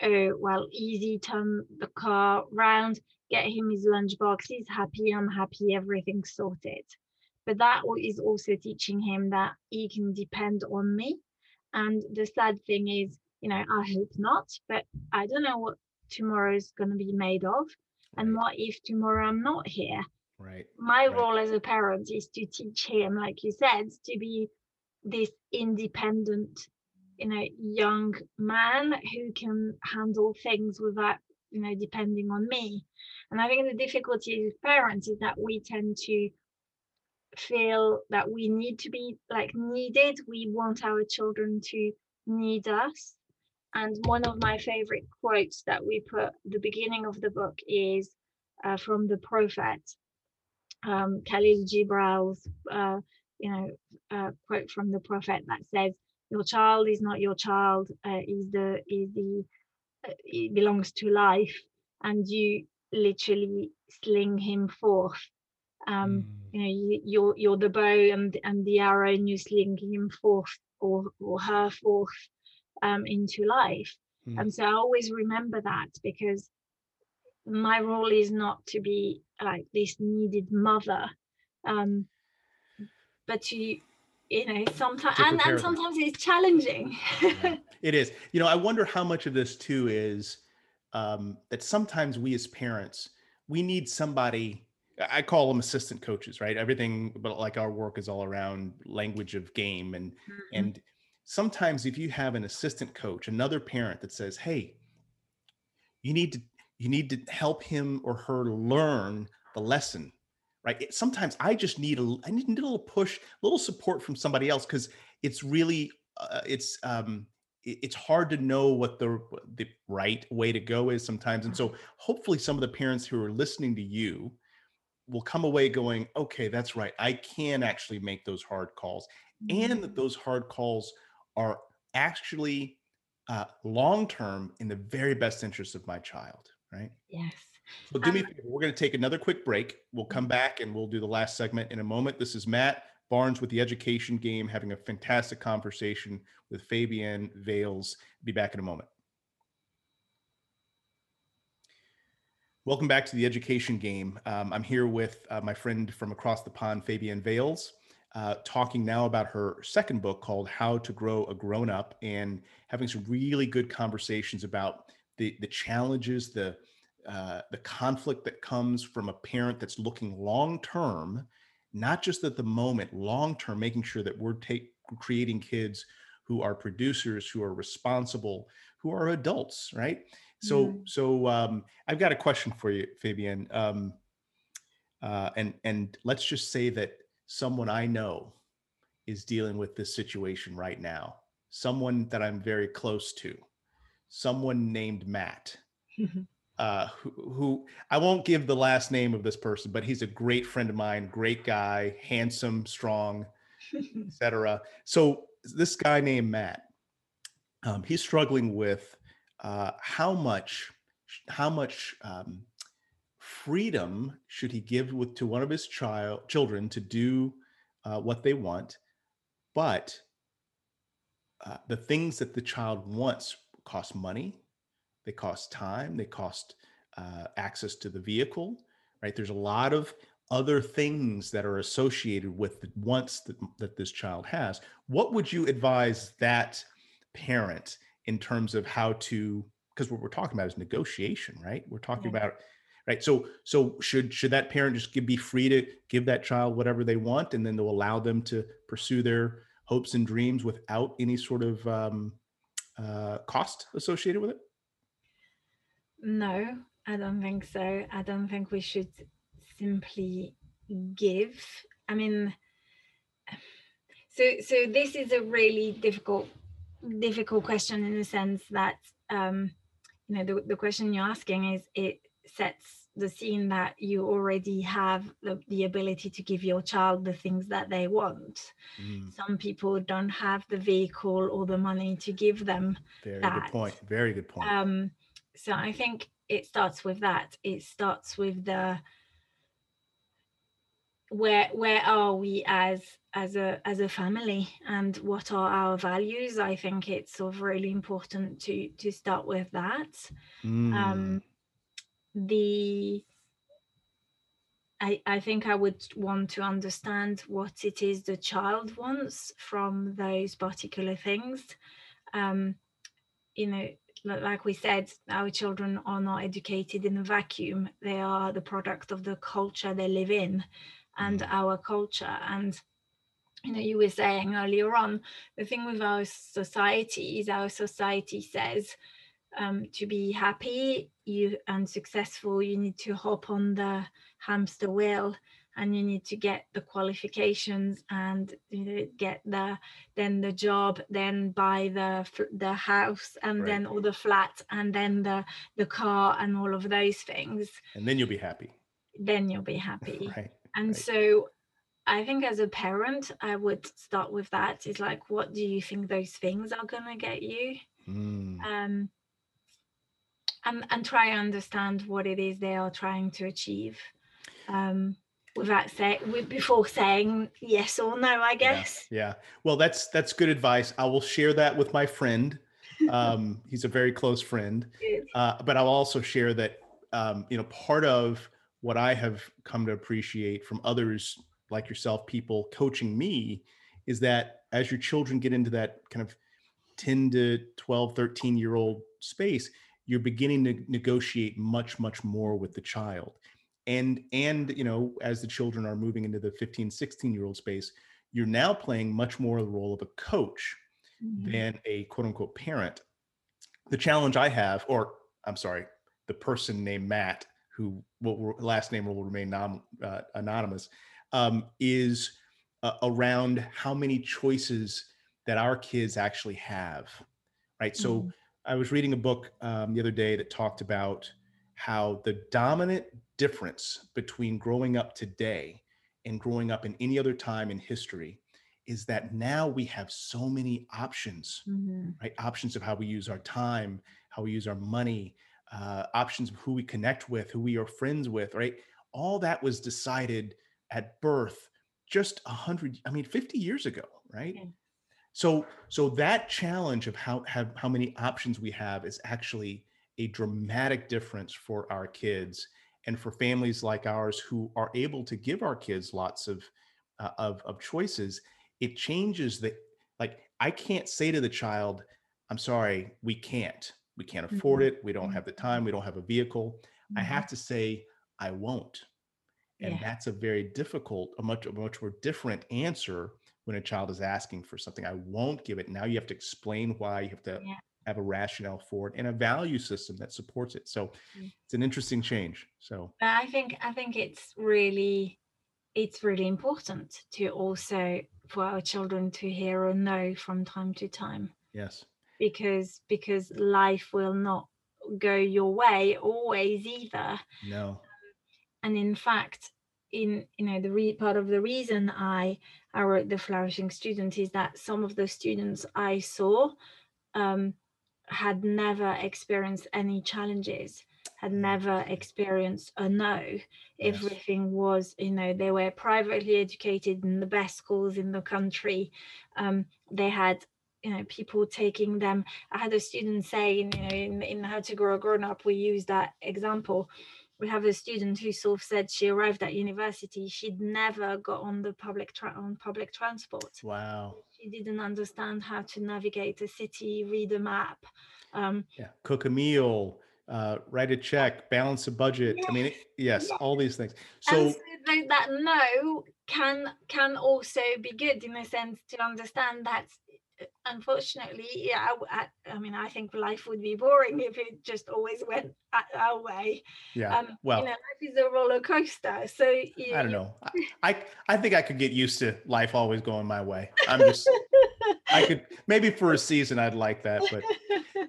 [SPEAKER 2] uh, well, easy, turn the car round, get him his lunchbox. He's happy, I'm happy, everything's sorted. But that is also teaching him that he can depend on me. And the sad thing is, you know, I hope not, but I don't know what tomorrow is going to be made of. And right. what if tomorrow I'm not here?
[SPEAKER 1] Right.
[SPEAKER 2] My
[SPEAKER 1] right.
[SPEAKER 2] role as a parent is to teach him, like you said, to be this independent you know young man who can handle things without you know depending on me. And i think the difficulty with parents is that we tend to feel that we need to be like needed. We want our children to need us. And one of my favorite quotes that we put the beginning of the book is uh, from the prophet um, Kahlil uh, you know uh, quote from the prophet that says your child is not your child uh, is the is the it belongs to life and you literally sling him forth um mm. you know you, you're you're the bow and and the arrow and you sling him forth or or her forth um into life mm. and so i always remember that because my role is not to be like this needed mother um but to you know sometimes and, and sometimes it's challenging.
[SPEAKER 1] Yeah, [LAUGHS] it is. You know i wonder how much of this too is um, that sometimes we as parents we need somebody i call them assistant coaches right? Everything but like our work is all around language of game and mm-hmm. and sometimes if you have an assistant coach another parent that says hey you need to you need to help him or her learn the lesson right? It, sometimes i just need a i need a little push a little support from somebody else because it's really uh, it's um it's hard to know what the the right way to go is sometimes. And so hopefully some of the parents who are listening to you will come away going okay that's right. I can actually make those hard calls. And that mm-hmm. those hard calls are actually uh, long term in the very best interest of my child right?
[SPEAKER 2] Yes
[SPEAKER 1] so do me um, We're going to take another quick break. We'll come mm-hmm. back and we'll do the last segment in a moment. This is Matt Barnes with the Education Game having a fantastic conversation with Fabienne Vailes. Be back in a moment. Welcome back to the Education Game. Um, I'm here with uh, my friend from across the pond, Fabienne Vailes, uh, talking now about her second book called How to Grow a Grown Up and having some really good conversations about the, the challenges, the, uh, the conflict that comes from a parent that's looking long term not just at the moment, long term, making sure that we're take, creating kids who are producers, who are responsible, who are adults, right? So, mm. so um, I've got a question for you, Fabienne. Um, uh, and and let's just say that someone I know is dealing with this situation right now. Someone that I'm very close to. Someone named Matt. Uh, who, who, I won't give the last name of this person, but he's a great friend of mine, great guy, handsome, strong, etc. [LAUGHS] So this guy named Matt, um, he's struggling with uh, how much, how much um, freedom should he give with to one of his child children to do uh, what they want, but uh, the things that the child wants cost money they cost time, they cost uh, access to the vehicle, right? There's a lot of other things that are associated with the wants that, that this child has. What would you advise that parent in terms of how to? Because what we're talking about is negotiation, right? We're talking yeah. about right so so should should that parent just give, be free to give that child whatever they want and then they'll allow them to pursue their hopes and dreams without any sort of um, uh, cost associated with it
[SPEAKER 2] no, I don't think so. I don't think we should simply give. I mean, [SIGHS] so so this is a really difficult difficult question in the sense that um, you know the, the question you're asking is it sets the scene that you already have the, the ability to give your child the things that they want. Mm. Some people don't have the vehicle or the money to give them.
[SPEAKER 1] Very that. good point. Very good point.
[SPEAKER 2] Um, so i think it starts with that it starts with the where where are we as as a as a family and what are our values i think it's sort of really important to to start with that mm. um the I, I think I would want to understand what it is the child wants from those particular things. Um, you know, like we said, our children are not educated in a vacuum. They are the product of the culture they live in and mm. our culture. And you know, you were saying earlier on, the thing with our society is our society says um, to be happy you and successful, you need to hop on the hamster wheel and you need to get the qualifications and you know, get the then the job then buy the the house and right. then all the flat and then the the car and all of those things
[SPEAKER 1] and then you'll be happy
[SPEAKER 2] then you'll be happy [LAUGHS]
[SPEAKER 1] right
[SPEAKER 2] and
[SPEAKER 1] right.
[SPEAKER 2] so I think as a parent, I would start with that. Is like, what do you think those things are gonna get you? Mm. Um, and and try and understand what it is they are trying to achieve. Um, without saying before saying yes or no, I guess.
[SPEAKER 1] Yeah, yeah. Well, that's that's good advice. I will share that with my friend. [LAUGHS] Um, he's a very close friend. Uh, but I'll also share that um, you know part of what I have come to appreciate from others like yourself, people coaching me, is that as your children get into that kind of 10 to 12, 13 year old space, you're beginning to negotiate much, much more with the child. And, and, you know, as the children are moving into the 15, 16 year old space, you're now playing much more the role of a coach mm-hmm. than a quote unquote parent. The challenge I have, or I'm sorry, the person named Matt, who will last name will remain non, uh, anonymous, um, is uh, around how many choices that our kids actually have, right? So mm-hmm. I was reading a book um, the other day that talked about how the dominant difference between growing up today and growing up in any other time in history is that now we have so many options, mm-hmm. right? Options of how we use our time, how we use our money, uh, options of who we connect with, who we are friends with, right? All that was decided at birth just a hundred, I mean, 50 years ago, right? Yeah. So, so that challenge of how have how many options we have is actually a dramatic difference for our kids and for families like ours who are able to give our kids lots of uh, of, of choices. It changes the like. I can't say to the child, "I'm sorry, we can't. We can't afford mm-hmm. it. We don't have the time. We don't have a vehicle." Mm-hmm. I have to say, "I won't." and yeah. that's a very difficult a much a much more different answer when a child is asking for something i won't give it now you have to explain why you have to yeah. Have a rationale for it and a value system that supports it. So mm. it's an interesting change so.
[SPEAKER 2] I think i think it's really it's really important to also for our children to hear a no from time to time.
[SPEAKER 1] Yes.
[SPEAKER 2] Because because life will not go your way always either.
[SPEAKER 1] No.
[SPEAKER 2] And in fact in you know the re- part of the reason i i wrote the flourishing student is that some of the students i saw um, had never experienced any challenges had mm. never experienced a no. Yes. everything was you know they were privately educated in the best schools in the country. Um, they had you know people taking them. I had a student saying you know in, in how to grow a grown up we use that example. We have a student who sort of said she arrived at university she'd never got on the public tra- on public transport.
[SPEAKER 1] Wow
[SPEAKER 2] didn't understand how to navigate a city read a map um,
[SPEAKER 1] yeah cook a meal uh, write a check balance a budget yes, i mean yes, yes, all these things. So, so
[SPEAKER 2] that no can can also be good in a sense to understand that unfortunately, yeah, I, I, mean, I think life would be boring if it just always went our way.
[SPEAKER 1] Yeah. Um, well,
[SPEAKER 2] you know, life is a roller coaster. So
[SPEAKER 1] you, I don't know. I, I, I think I could get used to life always going my way. I'm just, I could maybe for a season I'd like that, but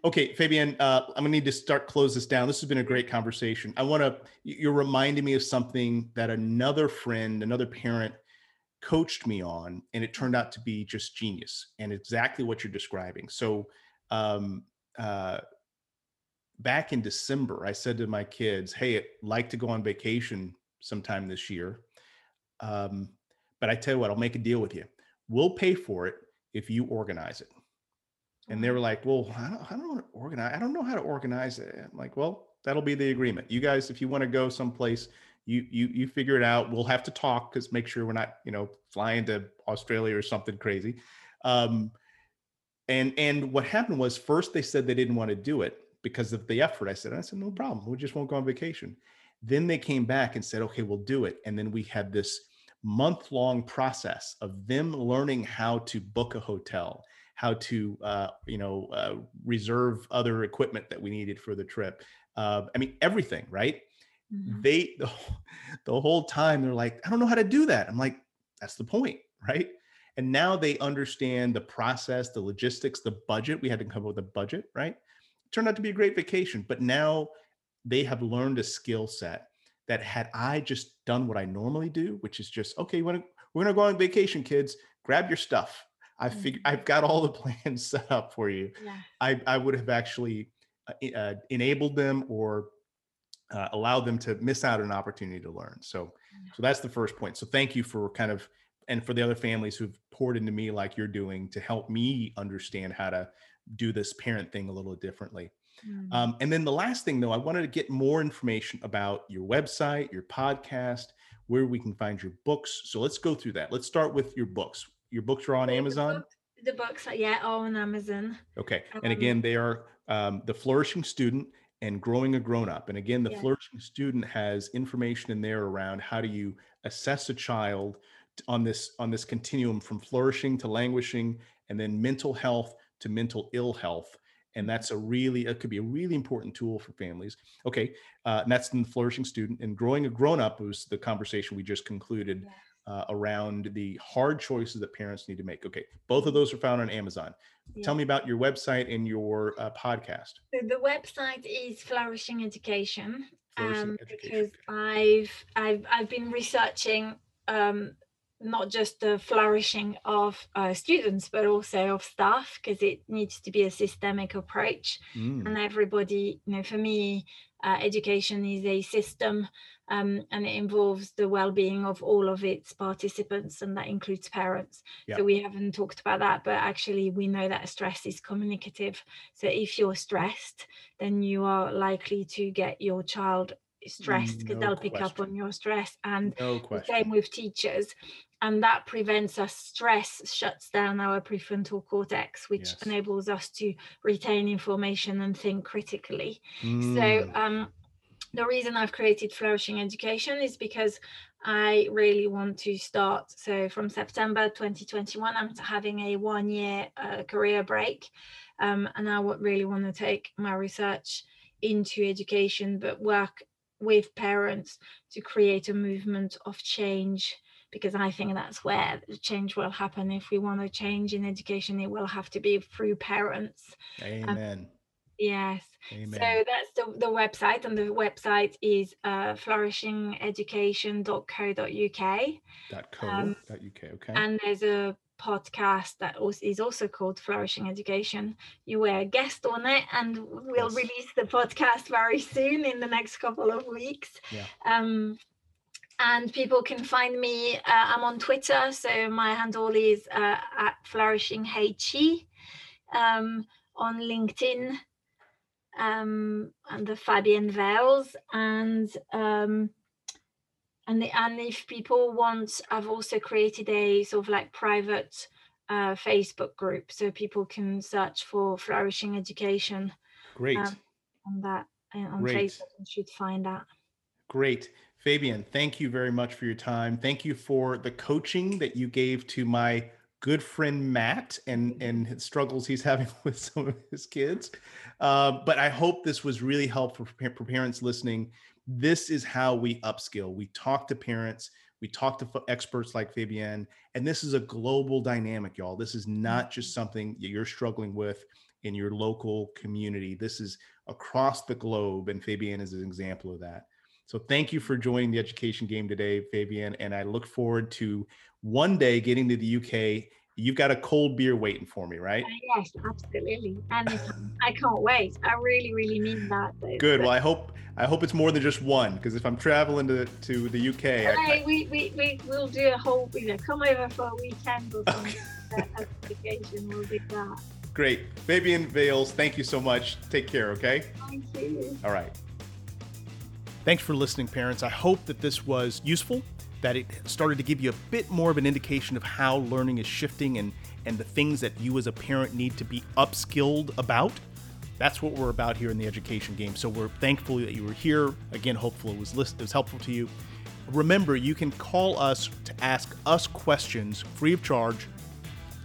[SPEAKER 1] okay, Fabienne, uh, I'm gonna need to start close this down. This has been a great conversation. I want to. You're reminding me of something that another friend, another parent coached me on and it turned out to be just genius and exactly what you're describing. So um, uh, back in december i said to my kids hey i'd like to go on vacation sometime this year um, but i tell you what i'll make a deal with you. We'll pay for it if you organize it. And they were like well i don't, I don't organize i don't know how to organize it. I'm like well that'll be the agreement. You guys if you want to go someplace you you you figure it out. We'll have to talk because make sure we're not you know flying to Australia or something crazy. Um, and and what happened was first they said they didn't want to do it because of the effort. I said I said no problem. We just won't go on vacation. Then they came back and said okay we'll do it. And then we had this month long process of them learning how to book a hotel how to uh, you know uh, reserve other equipment that we needed for the trip uh, i mean everything right mm-hmm. they the, [LAUGHS] the whole time they're like, I don't know how to do that. I'm like, that's the point, [LAUGHS] right? And now they understand the process, the logistics, the budget. We had to come up with a budget, right? It turned out to be a great vacation, but now they have learned a skill set that had I just done what I normally do, which is just okay, we're gonna go on vacation, kids. Grab your stuff. I figured mm-hmm. I've got all the [LAUGHS] plans set up for you. Yeah. I I would have actually uh, uh, enabled them or uh, allowed them to miss out on an opportunity to learn. So so that's the first point. So thank you for kind of and for the other families who've poured into me like you're doing to help me understand how to do this parent thing a little differently. Mm. Um, and then the last thing, though, I wanted to get more information about your website, your podcast, where we can find your books. So let's go through that. Let's start with your books. Your books are on Amazon.
[SPEAKER 2] The books, yeah, all on Amazon.
[SPEAKER 1] Okay, and again, they are um, the Flourishing Student and Growing a Grown Up. And again, the yeah. Flourishing Student has information in there around how do you assess a child on this on this continuum from flourishing to languishing, and then mental health to mental ill health and that's a really it could be a really important tool for families okay uh, and that's in the flourishing student and growing a grown-up was the conversation we just concluded yeah. uh, around the hard choices that parents need to make okay both of those are found on amazon yeah. tell me about your website and your uh, podcast
[SPEAKER 2] so the website is flourishing education, flourishing um, education. because i've i've i've been researching um, not just the flourishing of uh, students but also of staff because it needs to be a systemic approach. Mm. and everybody you know for me uh, education is a system um, and it involves the well-being of all of its participants and that includes parents. So we haven't talked about that but actually we know that stress is communicative. So if you're stressed then you are likely to get your child stressed because no they'll pick up on your stress and no same with teachers and that prevents us stress shuts down our prefrontal cortex which yes. enables us to retain information and think critically mm. so um, the reason i've created flourishing education is because i really want to start so from september 2021 i'm having a one year uh, career break um, and i really want to take my research into education but work with parents to create a movement of change because I think that's where the change will happen. If we want to change in education, it will have to be through parents.
[SPEAKER 1] Um, Amen. Um,
[SPEAKER 2] yes. Amen. So that's the, the website, and the website is uh, flourishingeducation.co.uk.
[SPEAKER 1] .co. Um, .uk. Okay.
[SPEAKER 2] And there's a podcast that is also called Flourishing Education. You were a guest on it, and we'll yes. release the podcast very soon in the next couple of weeks. Yeah. Um, and people can find me. Uh, I'm on Twitter, so my handle is uh, at Flourishing HE. Um, on LinkedIn, um, and the Fabienne Vailes, and um, and the, and if people want, I've also created a sort of like private uh, Facebook group, so people can search for flourishing education.
[SPEAKER 1] Great. Um,
[SPEAKER 2] on that on Great. Facebook, and should find that.
[SPEAKER 1] Great. Fabienne, thank you very much for your time. Thank you for the coaching that you gave to my good friend Matt and and his struggles he's having [LAUGHS] with some of his kids. Uh, but I hope this was really helpful for, for parents listening. This is how we upskill. We talk to parents. We talk to experts like Fabienne, and this is a global dynamic, y'all. This is not just something you're struggling with in your local community. This is across the globe, and Fabienne is an example of that. So thank you for joining the education game today, Fabienne. And I look forward to one day getting to the UK. You've got a cold beer waiting for me, right?
[SPEAKER 2] Uh, yes, absolutely. And [LAUGHS] I can't wait. I really, really mean that.
[SPEAKER 1] Though. Good. Well, I hope I hope it's more than just one because if I'm traveling to, to the UK,
[SPEAKER 2] hey, I, we, we, we, we'll do a whole, you know, come over for a weekend or something. Okay. [LAUGHS] we'll do that.
[SPEAKER 1] Great. Fabienne Vailes, thank you so much. Take care, okay?
[SPEAKER 2] Thank you.
[SPEAKER 1] All right. Thanks for listening, parents. I hope that this was useful, that it started to give you a bit more of an indication of how learning is shifting and, and the things that you as a parent need to be upskilled about. That's what we're about here in the education game. So we're thankful that you were here. Again, hopefully it was, list, it was helpful to you. Remember, you can call us to ask us questions free of charge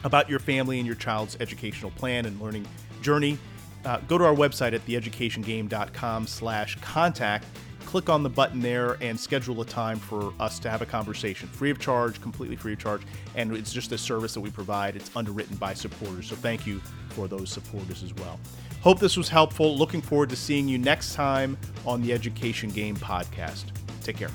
[SPEAKER 1] about your family and your child's educational plan and learning journey. Uh, go to our website at theeducationgame.com slash contact click on the button there and schedule a time for us to have a conversation. Free of charge, completely free of charge. And it's just a service that we provide. It's underwritten by supporters. So thank you for those supporters as well. Hope this was helpful. Looking forward to seeing you next time on the Education Game podcast. Take care.